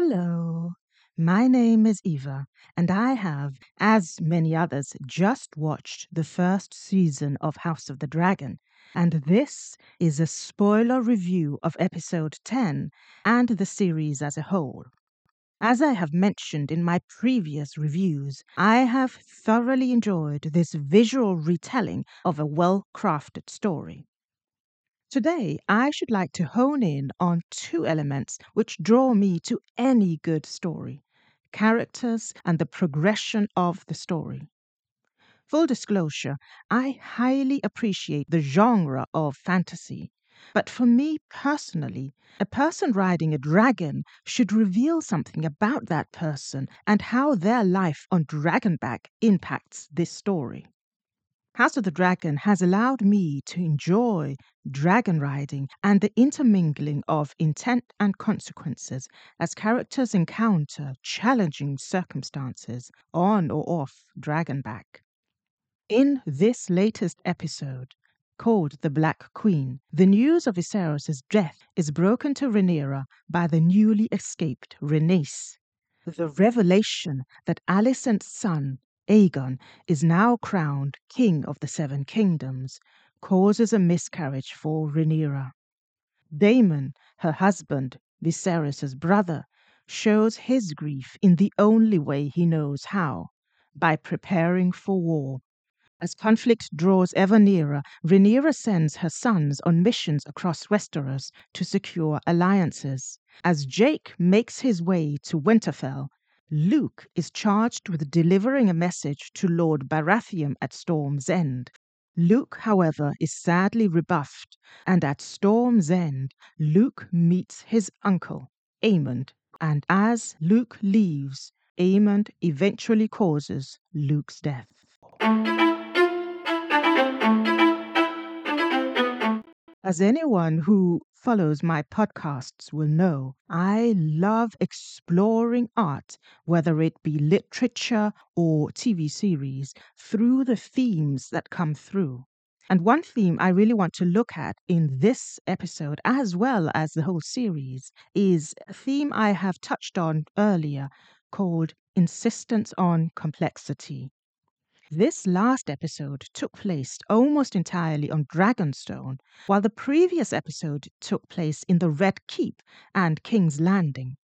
Hello, my name is Eva, and I have, as many others, just watched the first season of House of the Dragon. And this is a spoiler review of episode 10 and the series as a whole. As I have mentioned in my previous reviews, I have thoroughly enjoyed this visual retelling of a well crafted story. Today, I should like to hone in on two elements which draw me to any good story characters and the progression of the story. Full disclosure, I highly appreciate the genre of fantasy. But for me personally, a person riding a dragon should reveal something about that person and how their life on Dragonback impacts this story. House of the Dragon has allowed me to enjoy dragon riding and the intermingling of intent and consequences as characters encounter challenging circumstances on or off Dragonback. In this latest episode, called The Black Queen, the news of Viserys' death is broken to Rhaenyra by the newly escaped Rhaenys. The revelation that Alicent's son, Aegon is now crowned King of the Seven Kingdoms, causes a miscarriage for Rhaenyra. Daemon, her husband, Viserys' brother, shows his grief in the only way he knows how by preparing for war. As conflict draws ever nearer, Rhaenyra sends her sons on missions across Westeros to secure alliances. As Jake makes his way to Winterfell, Luke is charged with delivering a message to Lord Baratheon at Storm's End. Luke, however, is sadly rebuffed, and at Storm's End, Luke meets his uncle, Aemond, and as Luke leaves, Aemond eventually causes Luke's death. As anyone who follows my podcasts will know, I love exploring art, whether it be literature or TV series, through the themes that come through. And one theme I really want to look at in this episode, as well as the whole series, is a theme I have touched on earlier called insistence on complexity. This last episode took place almost entirely on Dragonstone, while the previous episode took place in the Red Keep and King's Landing.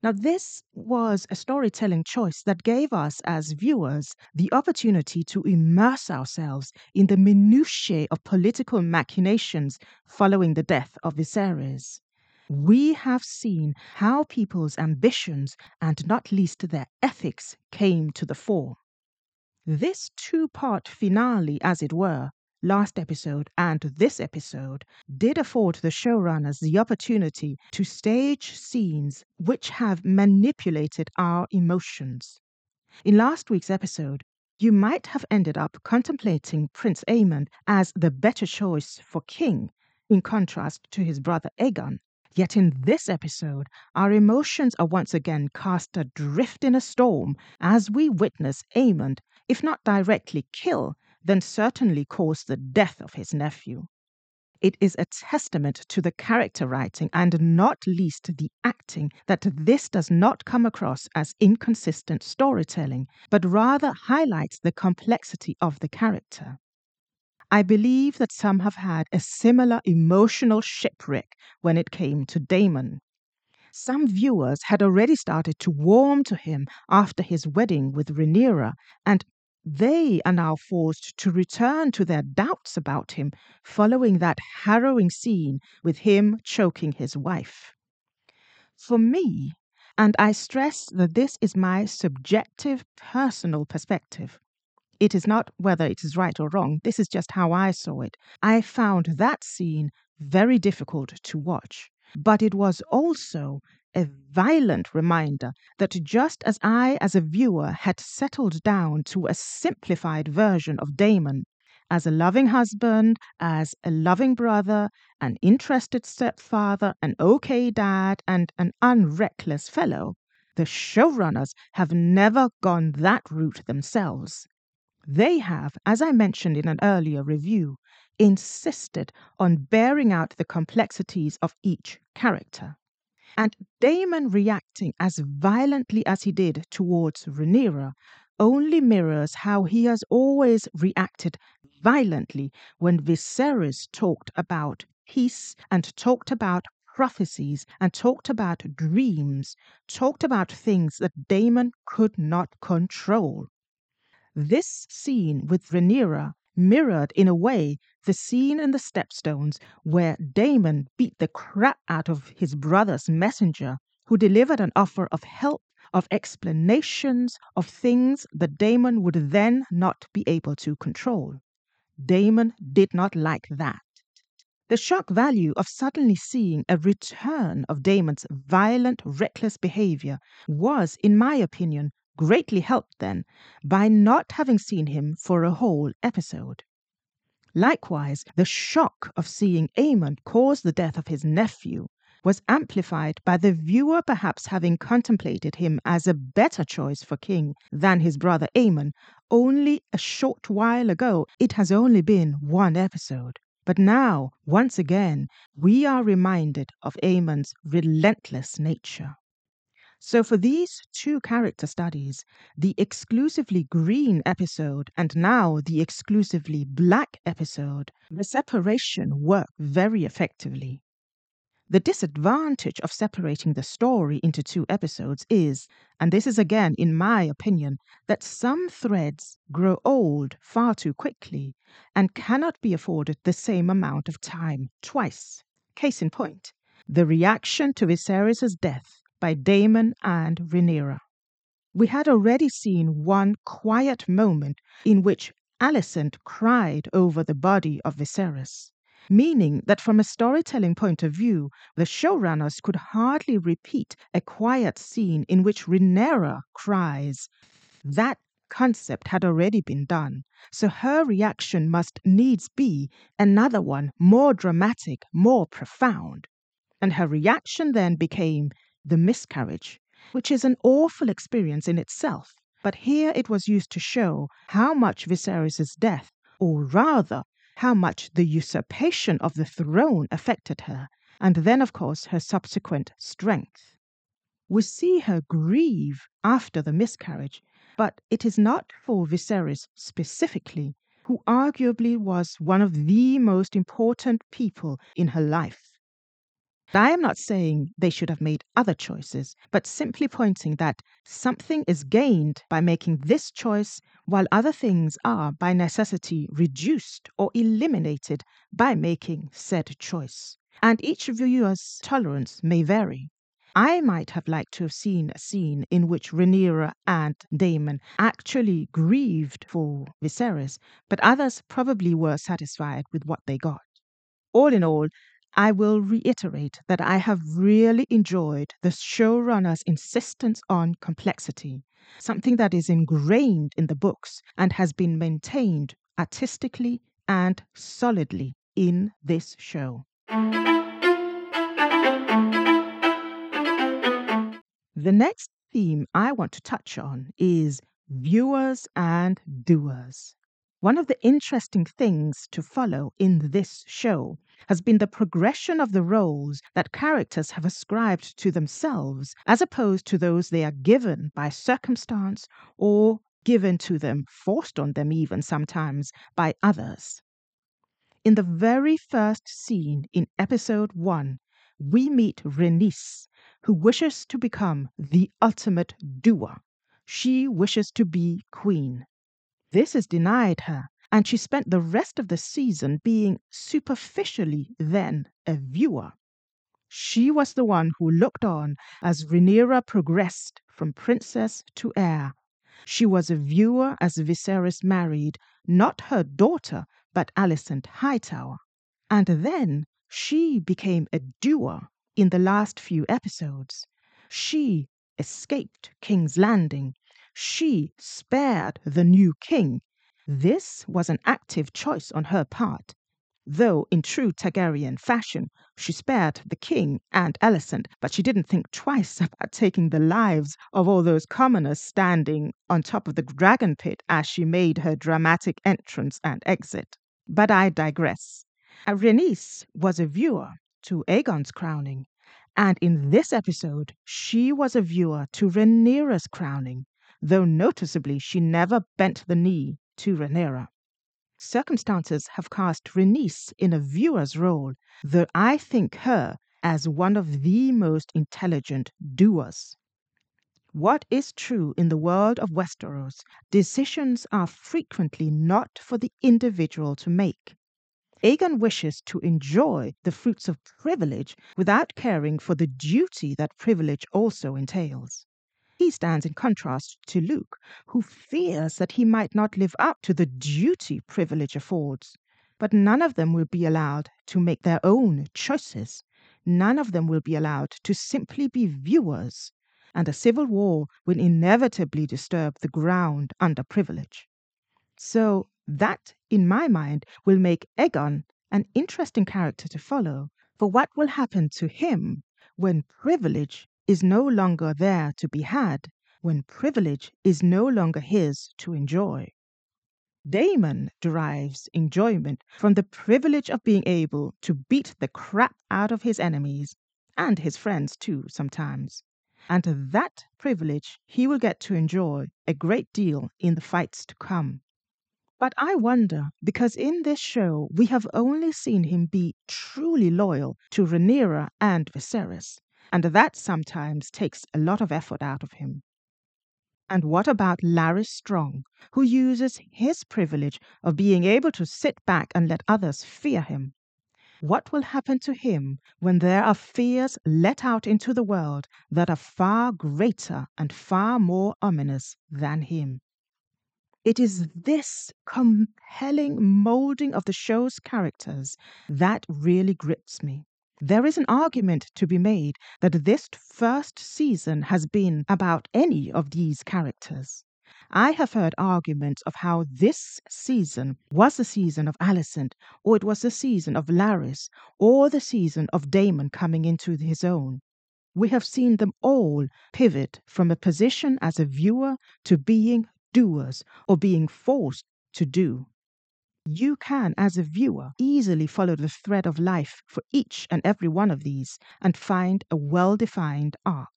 Now, this was a storytelling choice that gave us, as viewers, the opportunity to immerse ourselves in the minutiae of political machinations following the death of Viserys. We have seen how people's ambitions and not least their ethics came to the fore. This two part finale, as it were, last episode and this episode, did afford the showrunners the opportunity to stage scenes which have manipulated our emotions. In last week's episode, you might have ended up contemplating Prince Aemond as the better choice for king, in contrast to his brother Aegon. Yet in this episode, our emotions are once again cast adrift in a storm as we witness Aemond if not directly kill, then certainly cause the death of his nephew. It is a testament to the character writing and not least the acting that this does not come across as inconsistent storytelling, but rather highlights the complexity of the character. I believe that some have had a similar emotional shipwreck when it came to Daemon. Some viewers had already started to warm to him after his wedding with Rhaenyra, and they are now forced to return to their doubts about him following that harrowing scene with him choking his wife. For me, and I stress that this is my subjective personal perspective, it is not whether it is right or wrong, this is just how I saw it. I found that scene very difficult to watch, but it was also a violent reminder that just as I, as a viewer, had settled down to a simplified version of Daemon as a loving husband, as a loving brother, an interested stepfather, an okay dad, and an unreckless fellow, the showrunners have never gone that route themselves. They have, as I mentioned in an earlier review, insisted on bearing out the complexities of each character. And Daemon reacting as violently as he did towards Rhaenyra only mirrors how he has always reacted violently when Viserys talked about peace and talked about prophecies and talked about dreams, talked about things that Daemon could not control. This scene with Rhaenyra mirrored in a way the scene in the Stepstones where Daemon beat the crap out of his brother's messenger, who delivered an offer of help, of explanations, of things that Daemon would then not be able to control. Daemon did not like that. The shock value of suddenly seeing a return of Daemon's violent, reckless behavior was, in my opinion, greatly helped then by not having seen him for a whole episode. Likewise, the shock of seeing Aemond cause the death of his nephew was amplified by the viewer perhaps having contemplated him as a better choice for king than his brother Aemon only a short while ago. It has only been one episode. But now, once again, we are reminded of Aemond's relentless nature. So, for these two character studies, the exclusively green episode and now the exclusively black episode, the separation worked very effectively. The disadvantage of separating the story into two episodes is, and this is again in my opinion, that some threads grow old far too quickly and cannot be afforded the same amount of time twice. Case in point, the reaction to Viserys' death by Daemon and Rhaenyra. We had already seen one quiet moment in which Alicent cried over the body of Viserys meaning that from a storytelling point of view, the showrunners could hardly repeat a quiet scene in which Rhaenyra cries. That concept had already been done, so her reaction must needs be another one more dramatic, more profound. And her reaction then became the miscarriage, which is an awful experience in itself. But here it was used to show how much Viserys' death, or rather how much the usurpation of the throne affected her, and then, of course, her subsequent strength. We see her grieve after the miscarriage, but it is not for Viserys specifically, who arguably was one of the most important people in her life. I am not saying they should have made other choices, but simply pointing that something is gained by making this choice, while other things are by necessity reduced or eliminated by making said choice. And each viewer's tolerance may vary. I might have liked to have seen a scene in which Rhaenyra and Daemon actually grieved for Viserys, but others probably were satisfied with what they got. All in all, I will reiterate that I have really enjoyed the showrunner's insistence on complexity, something that is ingrained in the books and has been maintained artistically and solidly in this show. The next theme I want to touch on is viewers and doers. One of the interesting things to follow in this show has been the progression of the roles that characters have ascribed to themselves as opposed to those they are given by circumstance or given to them, forced on them even sometimes, by others. In the very first scene in episode 1, we meet Rhaenys, who wishes to become the ultimate doer. She wishes to be queen. This is denied her, and she spent the rest of the season being superficially then a viewer. She was the one who looked on as Rhaenyra progressed from princess to heir. She was a viewer as Viserys married not her daughter, but Alicent Hightower. And then she became a doer in the last few episodes. She escaped King's Landing she spared the new king. This was an active choice on her part, though in true Targaryen fashion she spared the king and Alicent, but she didn't think twice about taking the lives of all those commoners standing on top of the dragon pit as she made her dramatic entrance and exit. But I digress. Rhaenys was a viewer to Aegon's crowning, And in this episode, she was a viewer to Rhaenyra's crowning, though noticeably she never bent the knee to Rhaenyra. Circumstances have cast Rhaenys in a viewer's role, though I think her as one of the most intelligent doers. What is true in the world of Westeros, decisions are frequently not for the individual to make. Aegon wishes to enjoy the fruits of privilege without caring for the duty that privilege also entails. He stands in contrast to Luke, who fears that he might not live up to the duty privilege affords. But none of them will be allowed to make their own choices. None of them will be allowed to simply be viewers and a civil war will inevitably disturb the ground under privilege. So, that, in my mind, will make Aegon an interesting character to follow. For what will happen to him when privilege is no longer there to be had, when privilege is no longer his to enjoy? Daemon derives enjoyment from the privilege of being able to beat the crap out of his enemies and his friends too, sometimes and that privilege he will get to enjoy a great deal in the fights to come. But I wonder, because in this show we have only seen him be truly loyal to Rhaenyra and Viserys, and that sometimes takes a lot of effort out of him. And what about Larys Strong, who uses his privilege of being able to sit back and let others fear him? What will happen to him when there are fears let out into the world that are far greater and far more ominous than him? It is this compelling molding of the show's characters that really grips me. There is an argument to be made that this first season has been about any of these characters. I have heard arguments of how this season was the season of Alicent, or it was the season of Larys, or the season of Daemon coming into his own. We have seen them all pivot from a position as a viewer to being doers or being forced to do. You can, as a viewer, easily follow the thread of life for each and every one of these and find a well defined arc.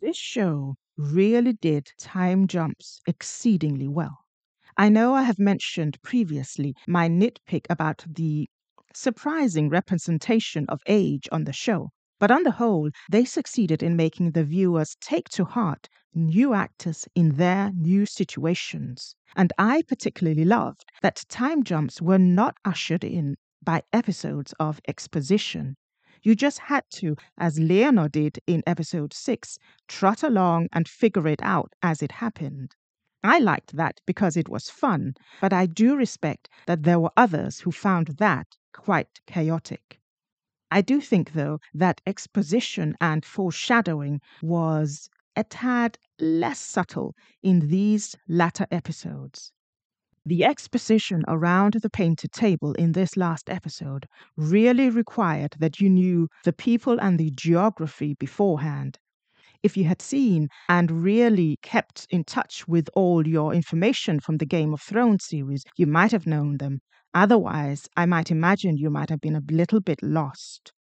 This show really did time jumps exceedingly well. I know I have mentioned previously my nitpick about the surprising representation of age on the show, but on the whole, they succeeded in making the viewers take to heart new actors in their new situations. And I particularly loved that time jumps were not ushered in by episodes of exposition. You just had to, as Laenor did in episode 6, trot along and figure it out as it happened. I liked that because it was fun, but I do respect that there were others who found that quite chaotic. I do think, though, that exposition and foreshadowing was a tad less subtle in these latter episodes. The exposition around the painted table in this last episode really required that you knew the people and the geography beforehand. If you had seen and really kept in touch with all your information from the Game of Thrones series, you might have known them. Otherwise, I might imagine you might have been a little bit lost.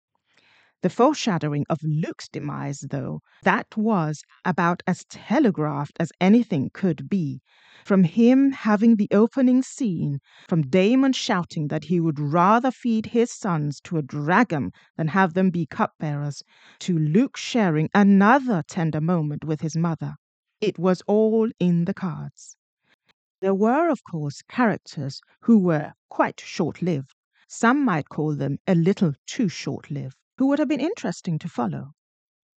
The foreshadowing of Luke's demise, though, that was about as telegraphed as anything could be. From him having the opening scene, from Daemon shouting that he would rather feed his sons to a dragon than have them be cupbearers, to Luke sharing another tender moment with his mother. It was all in the cards. There were, of course, characters who were quite short lived. Some might call them a little too short lived who would have been interesting to follow.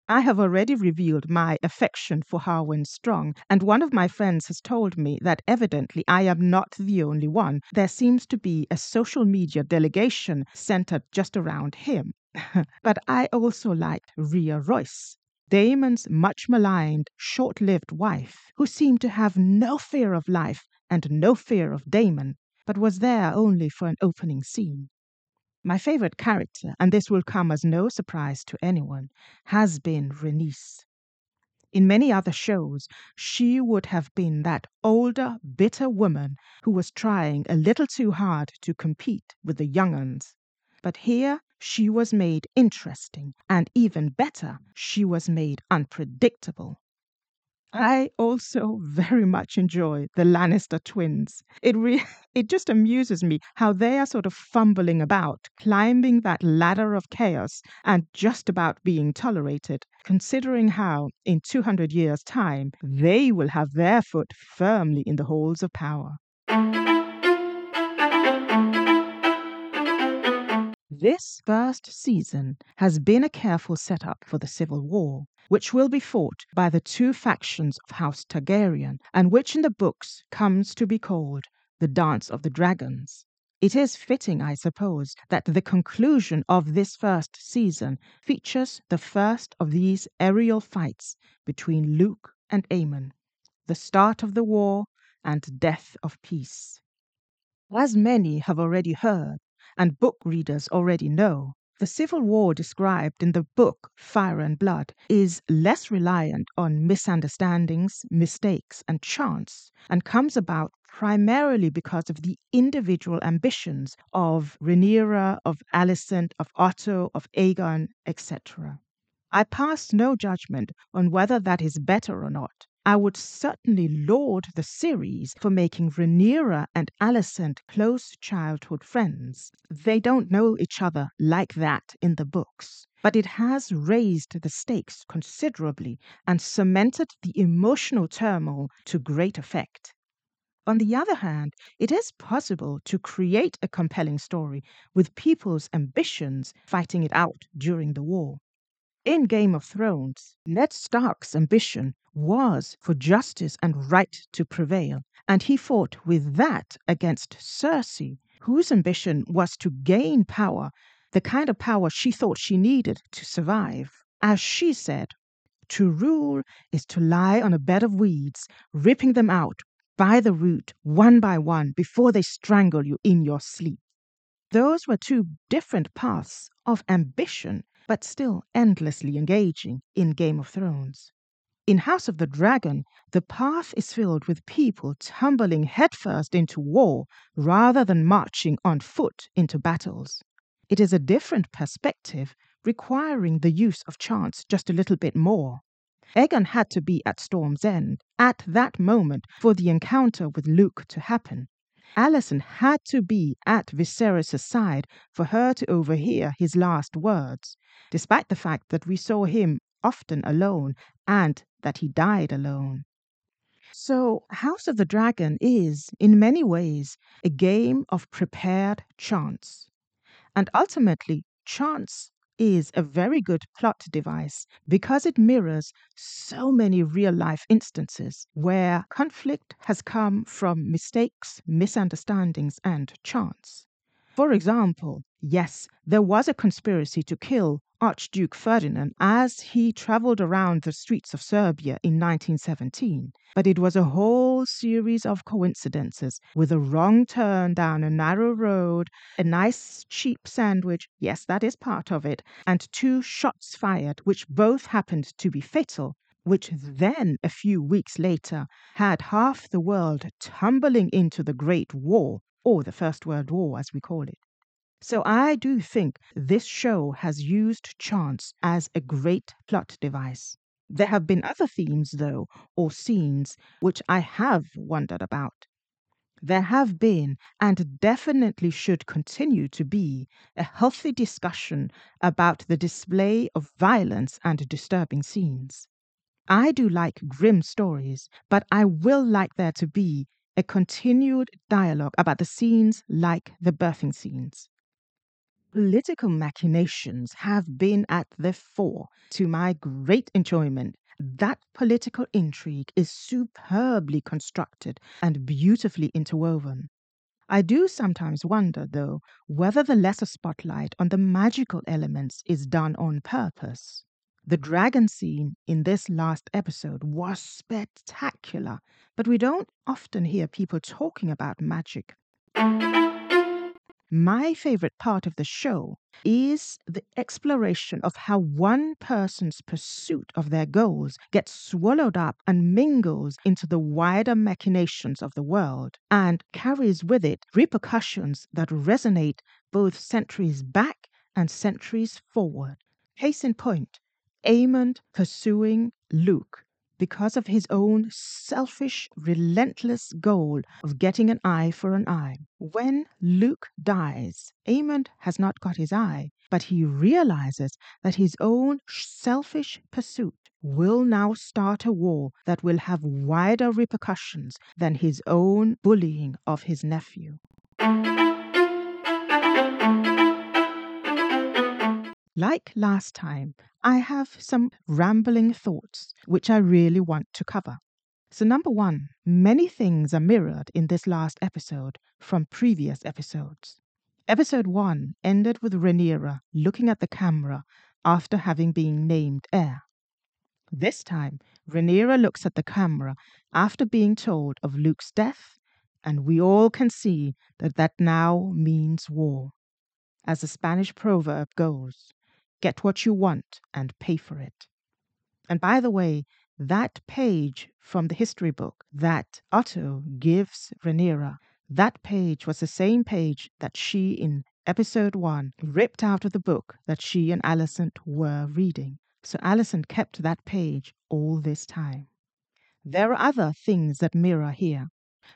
I have already revealed my affection for Harwin Strong, and one of my friends has told me that evidently I am not the only one. There seems to be a social media delegation centered just around him. but I also liked Rhea Royce, Daemon's much maligned, short lived wife, who seemed to have no fear of life and no fear of Daemon, but was there only for an opening scene. My favorite character, and this will come as no surprise to anyone, has been Rhaenys. In many other shows, she would have been that older, bitter woman who was trying a little too hard to compete with the young uns. But here she was made interesting, and even better, she was made unpredictable. I also very much enjoy the Lannister twins. It re- it just amuses me how they are sort of fumbling about, climbing that ladder of chaos and just about being tolerated, considering how in 200 years' time they will have their foot firmly in the halls of power. This first season has been a careful setup for the Civil War, which will be fought by the two factions of House Targaryen, and which in the books comes to be called the Dance of the Dragons. It is fitting, I suppose, that the conclusion of this first season features the first of these aerial fights between Luke and Aemond, the start of the war and death of peace. As many have already heard, and book readers already know, the civil war described in the book Fire and Blood is less reliant on misunderstandings, mistakes, and chance, and comes about primarily because of the individual ambitions of Rhaenyra, of Alicent, of Otto, of Aegon, etc. I pass no judgment on whether that is better or not. I would certainly laud the series for making Rhaenyra and Alicent close childhood friends. They don't know each other like that in the books, but it has raised the stakes considerably and cemented the emotional turmoil to great effect. On the other hand, it is possible to create a compelling story with people's ambitions fighting it out during the war. In Game of Thrones, Ned Stark's ambition was for justice and right to prevail, and he fought with that against Cersei, whose ambition was to gain power, the kind of power she thought she needed to survive. As she said, to rule is to lie on a bed of weeds, ripping them out by the root one by one before they strangle you in your sleep. Those were two different paths of ambition but still endlessly engaging in Game of Thrones. In House of the Dragon, the path is filled with people tumbling headfirst into war rather than marching on foot into battles. It is a different perspective, requiring the use of chance just a little bit more. Aegon had to be at Storm's End at that moment for the encounter with Luke to happen. Alicent had to be at Viserys' side for her to overhear his last words, despite the fact that we saw him often alone and that he died alone. So, House of the Dragon is, in many ways, a game of prepared chance. And ultimately, chance is a very good plot device because it mirrors so many real life instances where conflict has come from mistakes, misunderstandings, and chance. For example, yes, there was a conspiracy to kill Archduke Ferdinand as he traveled around the streets of Serbia in 1917. But it was a whole series of coincidences with a wrong turn down a narrow road, a nice cheap sandwich, yes, that is part of it, and two shots fired, which both happened to be fatal, which then, a few weeks later, had half the world tumbling into the Great War, or the First World War as we call it. So I do think this show has used chance as a great plot device. There have been other themes, though, or scenes, which I have wondered about. There have been, and definitely should continue to be, a healthy discussion about the display of violence and disturbing scenes. I do like grim stories, but I will like there to be a continued dialogue about the scenes like the birthing scenes political machinations have been at the fore to my great enjoyment. That political intrigue is superbly constructed and beautifully interwoven. I do sometimes wonder, though, whether the lesser spotlight on the magical elements is done on purpose. The dragon scene in this last episode was spectacular, but we don't often hear people talking about magic. My favorite part of the show is the exploration of how one person's pursuit of their goals gets swallowed up and mingles into the wider machinations of the world and carries with it repercussions that resonate both centuries back and centuries forward. Case in point, Aemond pursuing Luke because of his own selfish, relentless goal of getting an eye for an eye. When Luke dies, Aemond has not got his eye, but he realizes that his own selfish pursuit will now start a war that will have wider repercussions than his own bullying of his nephew. Like last time, I have some rambling thoughts which I really want to cover. So, number one, many things are mirrored in this last episode from previous episodes. Episode 1 ended with Rhaenyra looking at the camera after having been named heir. This time, Rhaenyra looks at the camera after being told of Luke's death, and we all can see that that now means war. As the Spanish proverb goes, Get what you want and pay for it. And by the way, that page from the history book that Otto gives Rhaenyra, that page was the same page that she in episode one ripped out of the book that she and Alicent were reading. So Alicent kept that page all this time. There are other things that mirror here.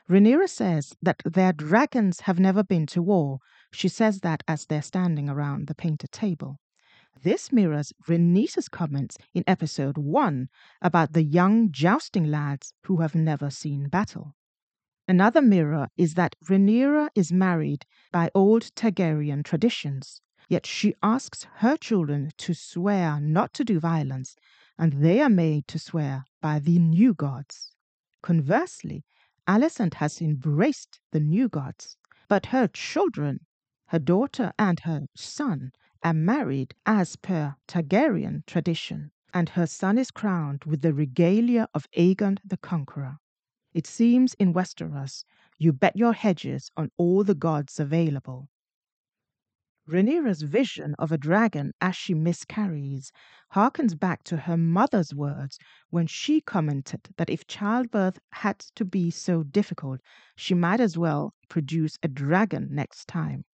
Rhaenyra says that their dragons have never been to war. She says that as they're standing around the painted table. This mirrors Rhaenys's comments in episode 1 about the young jousting lads who have never seen battle. Another mirror is that Rhaenyra is married by old Targaryen traditions, yet she asks her children to swear not to do violence, and they are made to swear by the new gods. Conversely, Alicent has embraced the new gods, but her children, her daughter and her son, and married as per Targaryen tradition, and her son is crowned with the regalia of Aegon the Conqueror. It seems in Westeros you bet your hedges on all the gods available. Rhaenyra's vision of a dragon as she miscarries harkens back to her mother's words when she commented that if childbirth had to be so difficult, she might as well produce a dragon next time.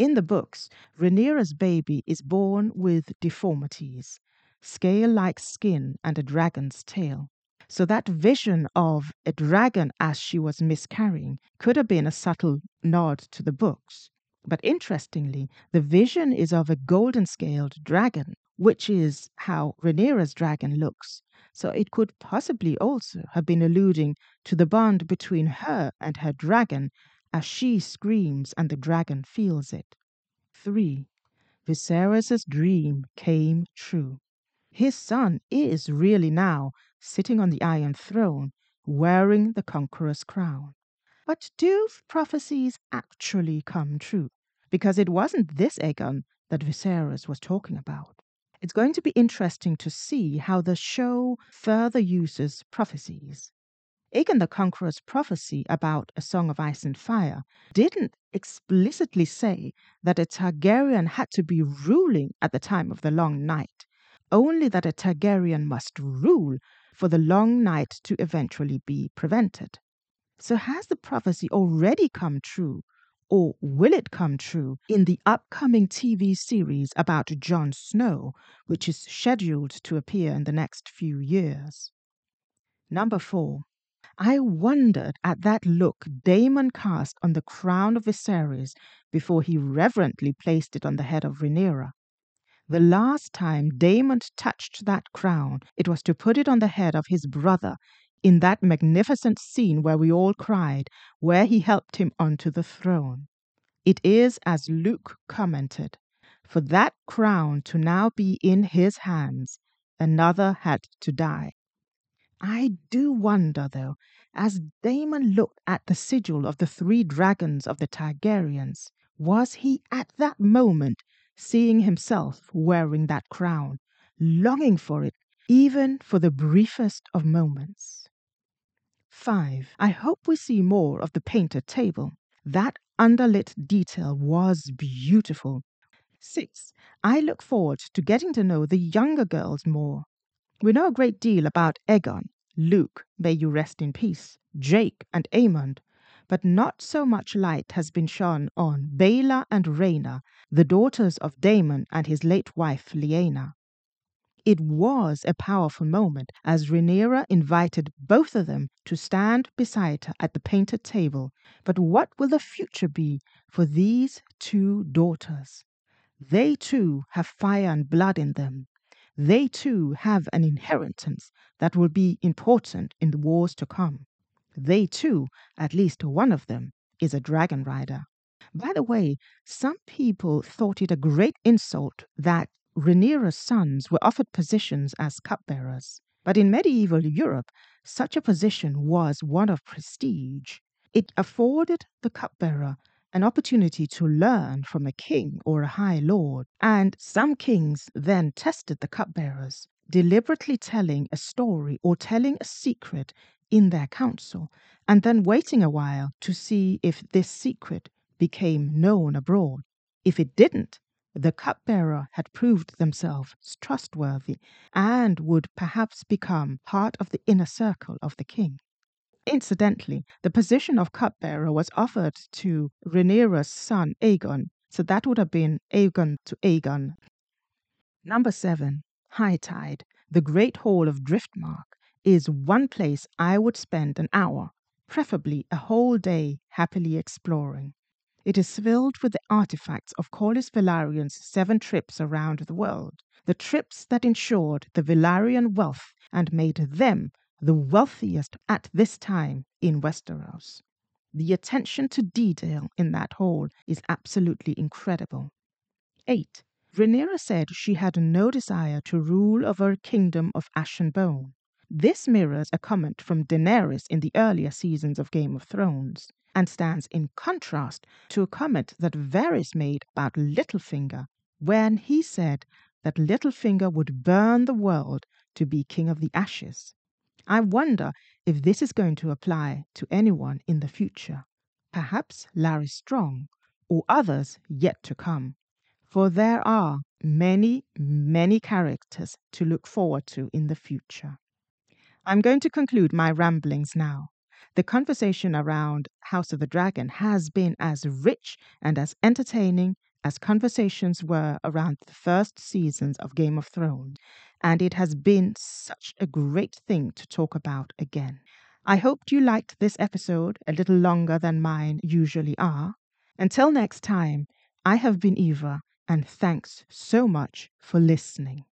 In the books, Rhaenyra's baby is born with deformities, scale like skin, and a dragon's tail. So that vision of a dragon as she was miscarrying could have been a subtle nod to the books. But interestingly, the vision is of a golden scaled dragon, which is how Rhaenyra's dragon looks. So it could possibly also have been alluding to the bond between her and her dragon as she screams and the dragon feels it. 3. Viserys' dream came true. His son is really now sitting on the Iron Throne, wearing the Conqueror's crown. But do prophecies actually come true? Because it wasn't this Aegon that Viserys was talking about. It's going to be interesting to see how the show further uses prophecies. Aegon the Conqueror's prophecy about A Song of Ice and Fire didn't explicitly say that a Targaryen had to be ruling at the time of the Long Night, only that a Targaryen must rule for the Long Night to eventually be prevented. So, has the prophecy already come true, or will it come true in the upcoming TV series about Jon Snow, which is scheduled to appear in the next few years? Number four, I wondered at that look Daemon cast on the crown of Viserys before he reverently placed it on the head of Rhaenyra. The last time Daemon touched that crown, it was to put it on the head of his brother in that magnificent scene where we all cried, where he helped him onto the throne. It is as Luke commented for that crown to now be in his hands, another had to die. I do wonder, though, as Daemon looked at the sigil of the three dragons of the Targaryens, was he at that moment seeing himself wearing that crown, longing for it even for the briefest of moments? 5. I hope we see more of the painted table. That underlit detail was beautiful. 6. I look forward to getting to know the younger girls more. We know a great deal about Aegon, Luke, may you rest in peace, Jake, and Aemond, but not so much light has been shone on Baela and Rhaena, the daughters of Daemon and his late wife Laena. It was a powerful moment as Rhaenyra invited both of them to stand beside her at the painted table. But what will the future be for these two daughters? They too have fire and blood in them. They too have an inheritance that will be important in the wars to come. They too, at least one of them, is a dragon rider. By the way, some people thought it a great insult that Rhaenyra's sons were offered positions as cupbearers. But in medieval Europe, such a position was one of prestige. It afforded the cupbearer an opportunity to learn from a king or a high lord, and some kings then tested the cupbearers, deliberately telling a story or telling a secret in their council, and then waiting a while to see if this secret became known abroad. If it didn't, the cupbearer had proved themselves trustworthy and would perhaps become part of the inner circle of the king. Incidentally, the position of cupbearer was offered to Rhaenyra's son Aegon, so that would have been Aegon to Aegon. Number seven, High Tide, the great hall of Driftmark, is one place I would spend an hour, preferably a whole day, happily exploring. It is filled with the artifacts of Corlys Velaryon's seven trips around the world, the trips that ensured the Velaryon wealth and made them the wealthiest at this time in Westeros. The attention to detail in that hall is absolutely incredible. 8. Rhaenyra said she had no desire to rule over a kingdom of ash and bone. This mirrors a comment from Daenerys in the earlier seasons of Game of Thrones and stands in contrast to a comment that Varys made about Littlefinger when he said that Littlefinger would burn the world to be king of the ashes. I wonder if this is going to apply to anyone in the future. Perhaps Larry Strong or others yet to come. For there are many, many characters to look forward to in the future. I'm going to conclude my ramblings now. The conversation around House of the Dragon has been as rich and as entertaining as conversations were around the first seasons of Game of Thrones, and it has been such a great thing to talk about again. I hoped you liked this episode a little longer than mine usually are. Until next time, I have been Eva, and thanks so much for listening.